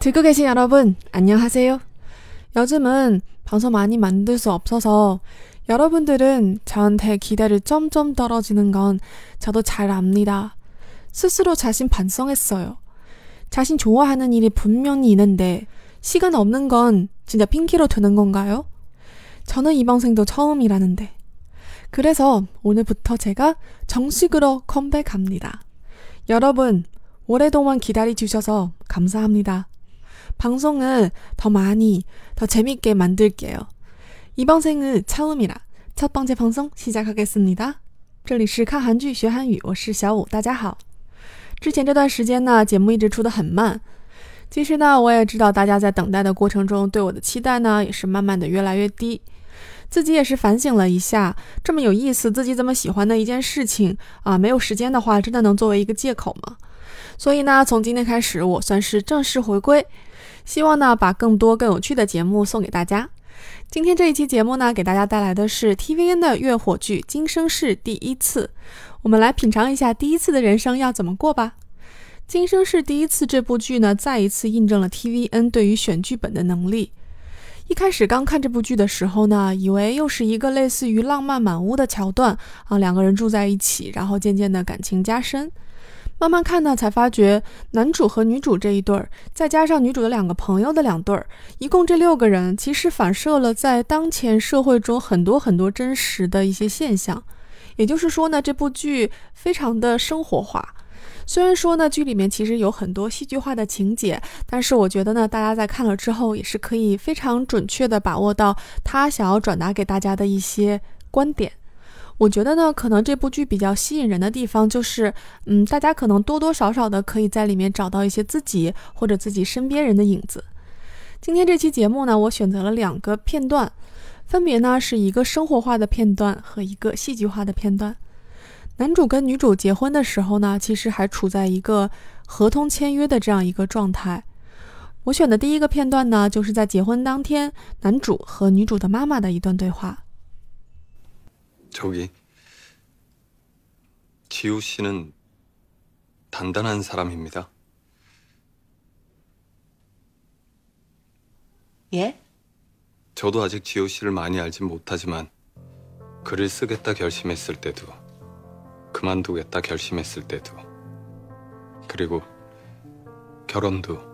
듣고 계신 여러분, 안녕하세요. 요즘은 방송 많이 만들 수 없어서 여러분들은 저한테 기대를 점점 떨어지는 건 저도 잘 압니다. 스스로 자신 반성했어요. 자신 좋아하는 일이 분명히 있는데 시간 없는 건 진짜 핑계로 되는 건가요? 저는 이 방송도 처음이라는데. 그래서 오늘부터 제가 정식으로 컴백합니다. 여러분, 오랫동안 기다려주셔서 감사합니다. 방송을 더 많이, 더 재밌게 만들게요. 이번 생은 처음이라 첫 번째 방송 시작하겠습니다. 这里是看韩剧学韩语，我是小五，大家好。之前这段时间呢，节目一直出的很慢。其实呢，我也知道大家在等待的过程中对我的期待呢，也是慢慢的越来越低。自己也是反省了一下，这么有意思、自己这么喜欢的一件事情啊，没有时间的话，真的能作为一个借口吗？所以呢，从今天开始，我算是正式回归， 希望呢，把更多更有趣的节目送给大家。今天这一期节目呢，给大家带来的是 TVN 的月火剧《今生是第一次》，我们来品尝一下第一次的人生要怎么过吧。《今生是第一次》这部剧呢，再一次印证了 TVN 对于选剧本的能力。一开始刚看这部剧的时候呢，以为又是一个类似于浪漫满屋的桥段啊，两个人住在一起，然后渐渐的感情加深。慢慢看呢，才发觉男主和女主这一对儿，再加上女主的两个朋友的两对儿，一共这六个人，其实反射了在当前社会中很多很多真实的一些现象。也就是说呢，这部剧非常的生活化。虽然说呢，剧里面其实有很多戏剧化的情节，但是我觉得呢，大家在看了之后也是可以非常准确的把握到他想要转达给大家的一些观点。我觉得呢，可能这部剧比较吸引人的地方就是，嗯，大家可能多多少少的可以在里面找到一些自己或者自己身边人的影子。今天这期节目呢，我选择了两个片段，分别呢是一个生活化的片段和一个戏剧化的片段。男主跟女主结婚的时候呢，其实还处在一个合同签约的这样一个状态。我选的第一个片段呢，就是在结婚当天，男主和女主的妈妈的一段对话。 저기 지우 씨는 단단한 사람입니다 예? 저도 아직 지우 씨를 많이 알진 못하지만 글을 쓰겠다 결심했을 때도 그만두겠다 결심했을 때도 그리고 결혼도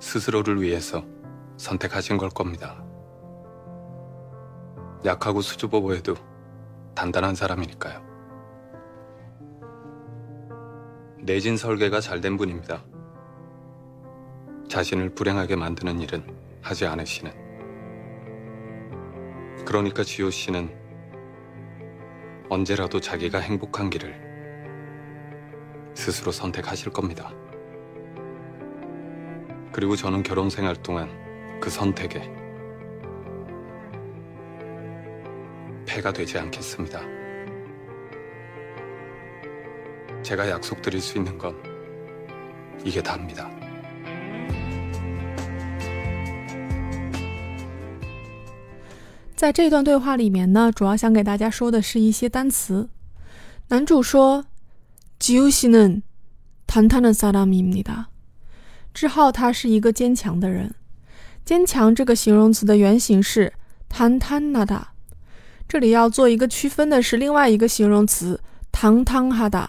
스스로를 위해서 선택하신 걸 겁니다. 약하고 수줍어 보여도 단단한 사람이니까요. 내진 설계가 잘 된 분입니다. 자신을 불행하게 만드는 일은 하지 않으시는. 그러니까 지호 씨는 언제라도 자기가 행복한 길을 스스로 선택하실 겁니다. 그리고 저는 결혼 생활 동안 그 선택에 폐가 되지 않겠습니다. 제가 약속드릴 수 있는 건 이게 다입니다. 在这段对话里面呢，主要想给大家说的是一些单词。男主说：“지우씨는탄탄한사람입니다。”志浩他是一个坚强的人。坚强这个形容词的原型是탄탄하다。 ”，这里要做一个区分的是另外一个形容词탕탕하다。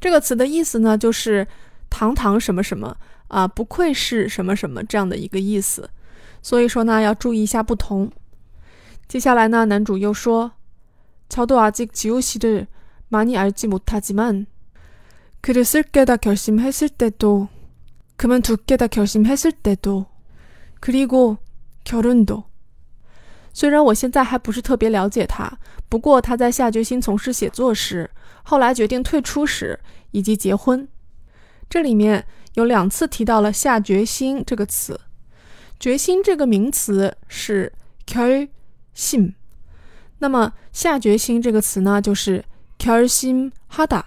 这个词的意思呢，就是堂堂什么什么啊，不愧是什么什么这样的一个意思。所以说呢，要注意一下不同。接下来呢，男主又说：“저도아직지우씨를많이알지못하지만그를쓸게다결심했을때도그만둘게다결심했을때도그리고결혼도 虽然我现在还不是特别了解他，不过他在下决心从事写作时，后来决定退出时，以及结婚，这里面有两次提到了“下决心”这个词。决心这个名词是 k u r s i m 那么“下决心”这个词呢，就是 k u r s i m hada。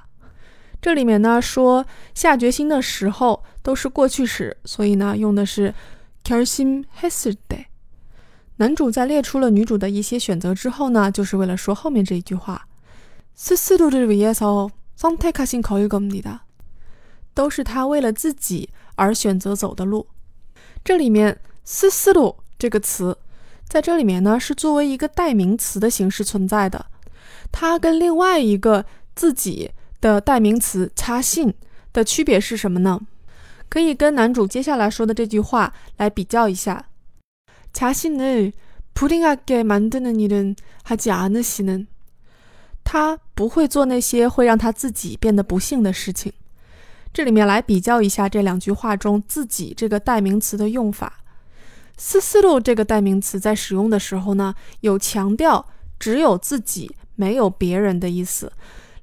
这里面呢说下决心的时候都是过去时，所以呢用的是 k u r s i m hesude。男主在列出了女主的一些选择之后呢，就是为了说后面这一句话：스스로를위해서선택하신거일겁니다 都是他为了自己而选择走的路。这里面“斯斯鲁”这个词，在这里面呢是作为一个代名词的形式存在的。它跟另外一个自己的代名词“擦信”的区别是什么呢？可以跟男主接下来说的这句话来比较一下：“ 자신을불행하게만드는일은하지않으시는。”他不会做那些会让他自己变得不幸的事情。这里面来比较一下这两句话中“自己”这个代名词的用法。斯斯鲁这个代名词在使用的时候呢，有强调只有自己没有别人的意思。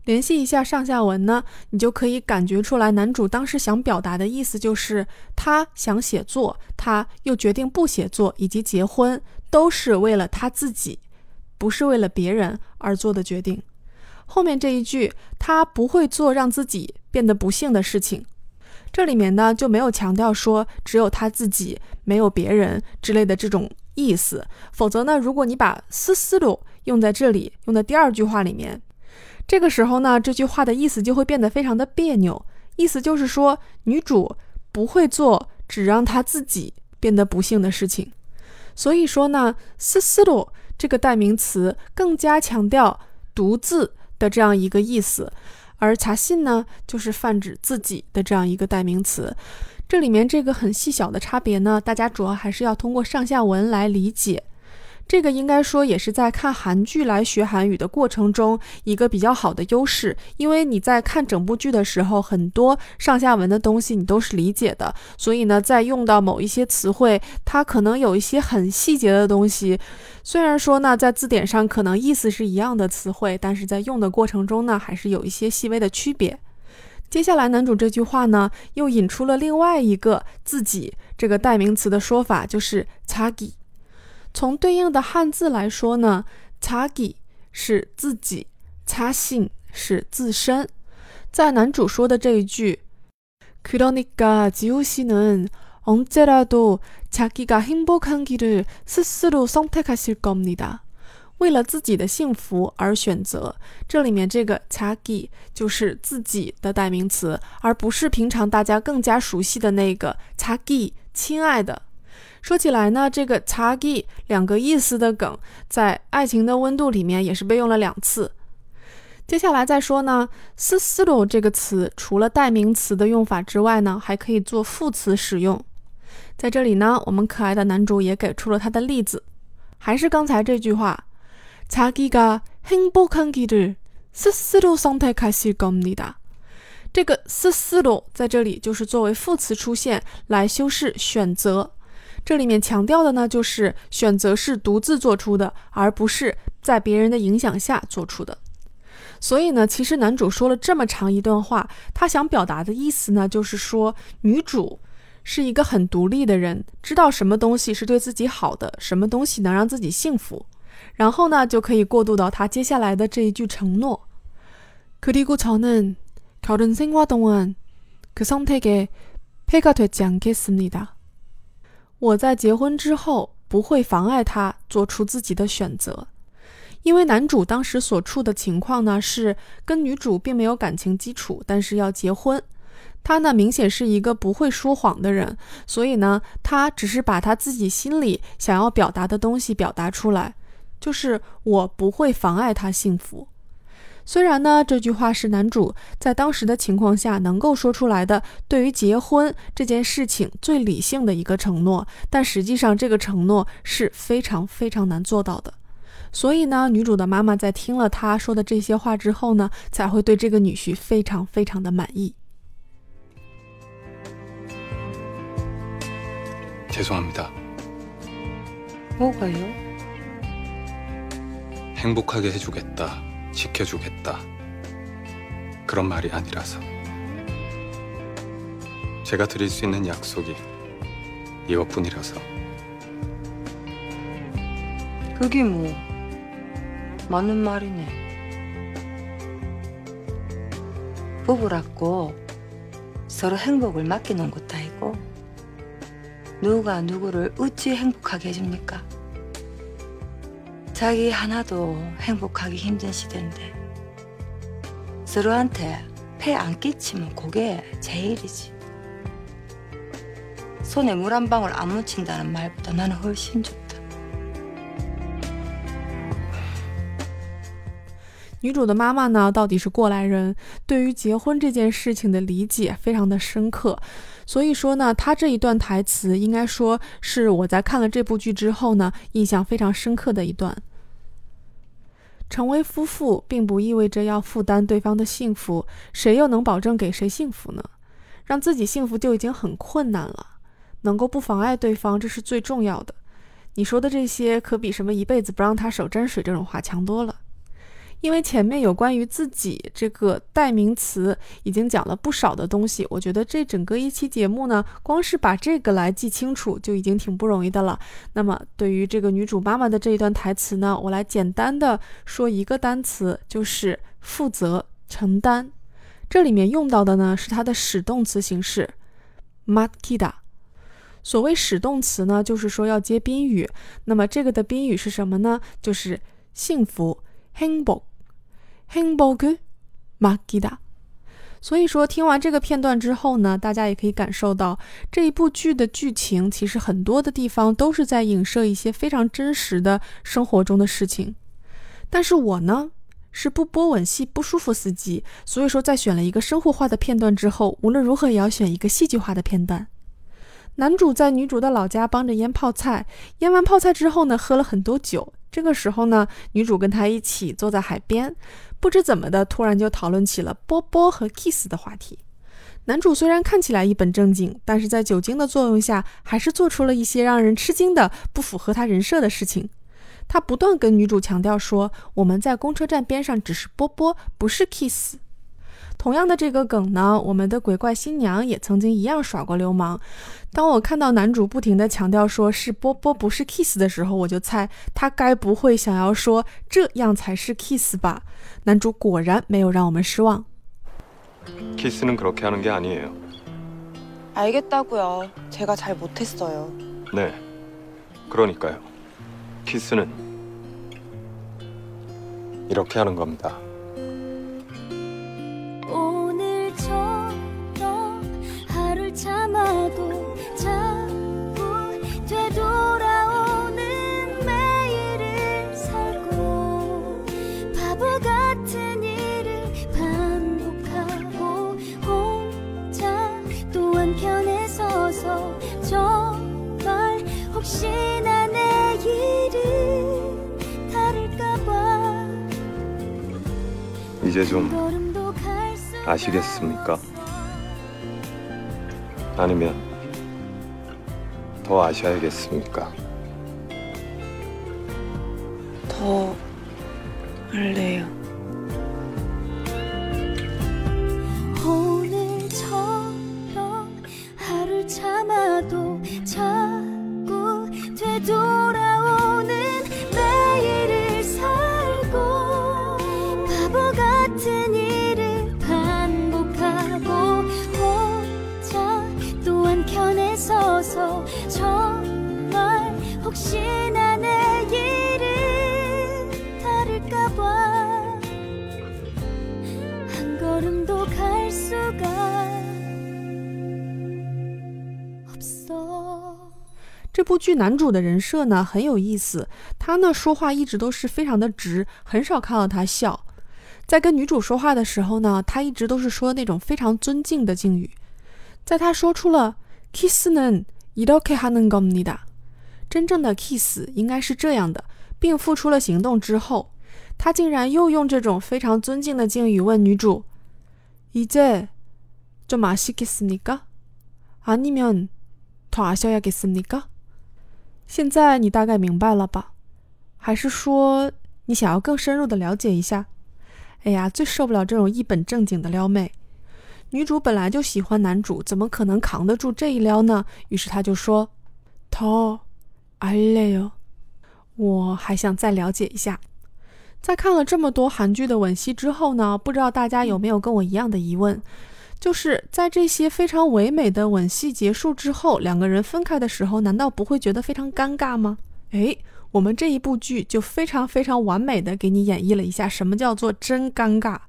联系一下上下文呢，你就可以感觉出来，男主当时想表达的意思就是他想写作，他又决定不写作，以及结婚都是为了他自己，不是为了别人而做的决定。后面这一句，他不会做让自己。变得不幸的事情，这里面呢就没有强调说只有他自己没有别人之类的这种意思。否则呢，如果你把思思路用在这里，用在第二句话里面，这个时候呢，这句话的意思就会变得非常的别扭。意思就是说，女主不会做只让她自己变得不幸的事情。所以说呢，思思路这个代名词更加强调独自的这样一个意思。而查信呢，就是泛指自己的这样一个代名词。这里面这个很细小的差别呢，大家主要还是要通过上下文来理解。这个应该说也是在看韩剧来学韩语的过程中一个比较好的优势，因为你在看整部剧的时候，很多上下文的东西你都是理解的，所以呢，在用到某一些词汇，它可能有一些很细节的东西，虽然说呢，在字典上可能意思是一样的词汇，但是在用的过程中呢，还是有一些细微的区别。接下来男主这句话呢，又引出了另外一个自己这个代名词的说法，就是자 기。 从对应的汉字来说呢，자기是自己，자신是自身。在男主说的这一句，그러니까지우씨는언제라도자기가행복한길을스스로선택하실겁니다为了自己的幸福而选择，这里面这个자기就是自己的代名词，而不是平常大家更加熟悉的那个자기亲爱的。 说起来呢，这个“擦기”两个意思的梗，在《爱情的温度》里面也是被用了两次。接下来再说呢，“스스로”这个词除了代名词的用法之外呢，还可以做副词使用。在这里呢，我们可爱的男主也给出了他的例子，还是刚才这句话：“자기가행복한길을스스로선택하실겁니다”。这个“스스로”在这里就是作为副词出现，来修饰选择。 这里面强调的呢，就是选择是独自做出的，而不是在别人的影响下做出的。所以呢，其实男主说了这么长一段话，他想表达的意思呢，就是说女主是一个很独立的人，知道什么东西是对自己好的，什么东西能让自己幸福。然后呢，就可以过渡到他接下来的这一句承诺：그리고저는결혼생활동안그선택에폐가되지않겠습니다 我在结婚之后不会妨碍他做出自己的选择，因为男主当时所处的情况呢是跟女主并没有感情基础，但是要结婚。他呢明显是一个不会说谎的人，所以呢他只是把他自己心里想要表达的东西表达出来，就是我不会妨碍他幸福。虽然呢，这句话是男主在当时的情况下能够说出来的，对于结婚这件事情最理性的一个承诺，但实际上这个承诺是非常非常难做到的。所以呢，女主的妈妈在听了他说的这些话之后呢，才会对这个女婿非常非常的满意。죄송합니 다。 뭐가요행복하게해주겠다 지켜주겠다. 그런 말이 아니라서. 제가 드릴 수 있는 약속이 이것뿐이라서. 그게 뭐 맞는 말이네. 부부라고 서로 행복을 맡기는 것도 아니고 누가 누구를 어찌 행복하게 해줍니까? 자기 하나도 행복하기 힘든 시대인데 서로한테 폐 안 끼치면 그게 제일이지. 손에 물 한 방울 안 묻힌다는 말보다 나는 훨씬 좋다. 女主的妈妈呢，到底是过来人，对于结婚这件事情的理解非常的深刻，所以说呢，她这一段台词应该说是我在看了这部剧之后呢，印象非常深刻的一段。成为夫妇并不意味着要负担对方的幸福，谁又能保证给谁幸福呢？让自己幸福就已经很困难了，能够不妨碍对方，这是最重要的。你说的这些，可比什么一辈子不让他手沾水这种话强多了。因为前面有关于自己这个代名词已经讲了不少的东西，我觉得这整个一期节目呢，光是把这个来记清楚就已经挺不容易的了。那么对于这个女主妈妈的这一段台词呢，我来简单的说一个单词，就是负责承担。这里面用到的呢是它的使动词形式 m a t k i d a。所谓使动词呢，就是说要接宾语。那么这个的宾语是什么呢？就是幸福，heng bo。행복을맡기 다。 所以说，听完这个片段之后呢，大家也可以感受到这一部剧的剧情，其实很多的地方都是在影射一些非常真实的生活中的事情。但是我呢，是不播吻戏不舒服司机，所以说在选了一个生活化的片段之后，无论如何也要选一个戏剧化的片段。男主在女主的老家帮着腌泡菜，腌完泡菜之后呢，喝了很多酒。 这个时候呢，女主跟他一起坐在海边。不知怎么的，突然就讨论起了波波和 kiss 的话题。男主虽然看起来一本正经，但是在酒精的作用下，还是做出了一些让人吃惊的、不符合他人设的事情。他不断跟女主强调说：“我们在公车站边上只是波波，不是 kiss。”同样的这个梗呢，我们的鬼怪新娘也曾经一样耍过流氓。当我看到男主不停的强调说是波波不是 kiss 的时候，我就猜他该不会想要说这样才是 kiss 吧？男主果然没有让我们失望。키스는그렇게하는게아니에요알겠다고요제가잘못했어요 네그러니까요키스는이렇게하는겁니다 이제 좀 아시겠습니까? 아니면 더 아셔야겠습니까? 더 할래요. 这部剧男主的人设呢很有意思，他呢说话一直都是非常的直，很少看到他笑。在跟女主说话的时候呢，他一直都是说那种非常尊敬的敬语。在他说出了 “kiss 는이렇게하는겁니다”，真正的 kiss 应该是这样的，并付出了行动之后，他竟然又用这种非常尊敬的敬语问女主：“이제좀아시겠습니까아니면 더아셔야겠습니까？”现在你大概明白了吧？还是说你想要更深入的了解一下？哎呀，最受不了这种一本正经的撩妹。女主本来就喜欢男主，怎么可能扛得住这一撩呢？于是她就说：“더爱래 요。 我还想再了解一下。”在看了这么多韩剧的吻戏之后呢，不知道大家有没有跟我一样的疑问？ 就是在这些非常唯美的吻戏结束之后，两个人分开的时候，难道不会觉得非常尴尬吗？哎，我们这一部剧就非常非常完美的给你演绎了一下什么叫做真尴尬。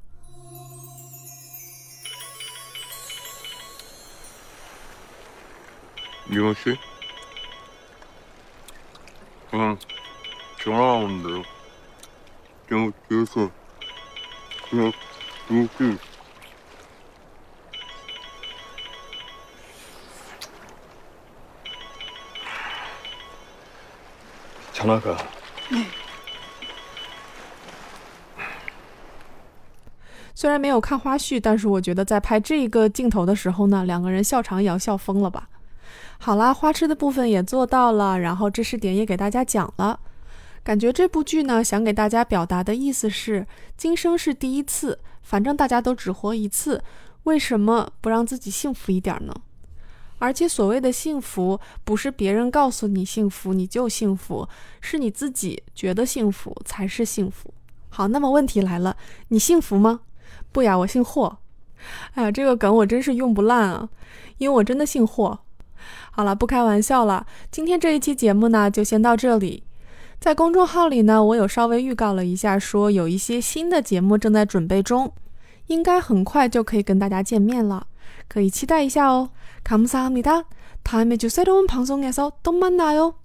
牛吃，嗯，吃完的了，然后接着，然。强大哥。嗯。虽然没有看花絮，但是我觉得在拍这个镜头的时候呢，两个人笑场也要笑疯了吧。好啦，花痴的部分也做到了，然后知识点也给大家讲了。感觉这部剧呢，想给大家表达的意思是：今生是第一次，反正大家都只活一次，为什么不让自己幸福一点呢？而且所谓的幸福，不是别人告诉你幸福你就幸福，是你自己觉得幸福才是幸福。好，那么问题来了，你幸福吗？不呀，我姓霍。哎呀，这个梗我真是用不烂啊，因为我真的姓霍。好了，不开玩笑了。今天这一期节目呢，就先到这里。在公众号里呢，我有稍微预告了一下，说有一些新的节目正在准备中，应该很快就可以跟大家见面了， 可以期待一下哦。감사합니다。다음에주새로운방송에서또만나요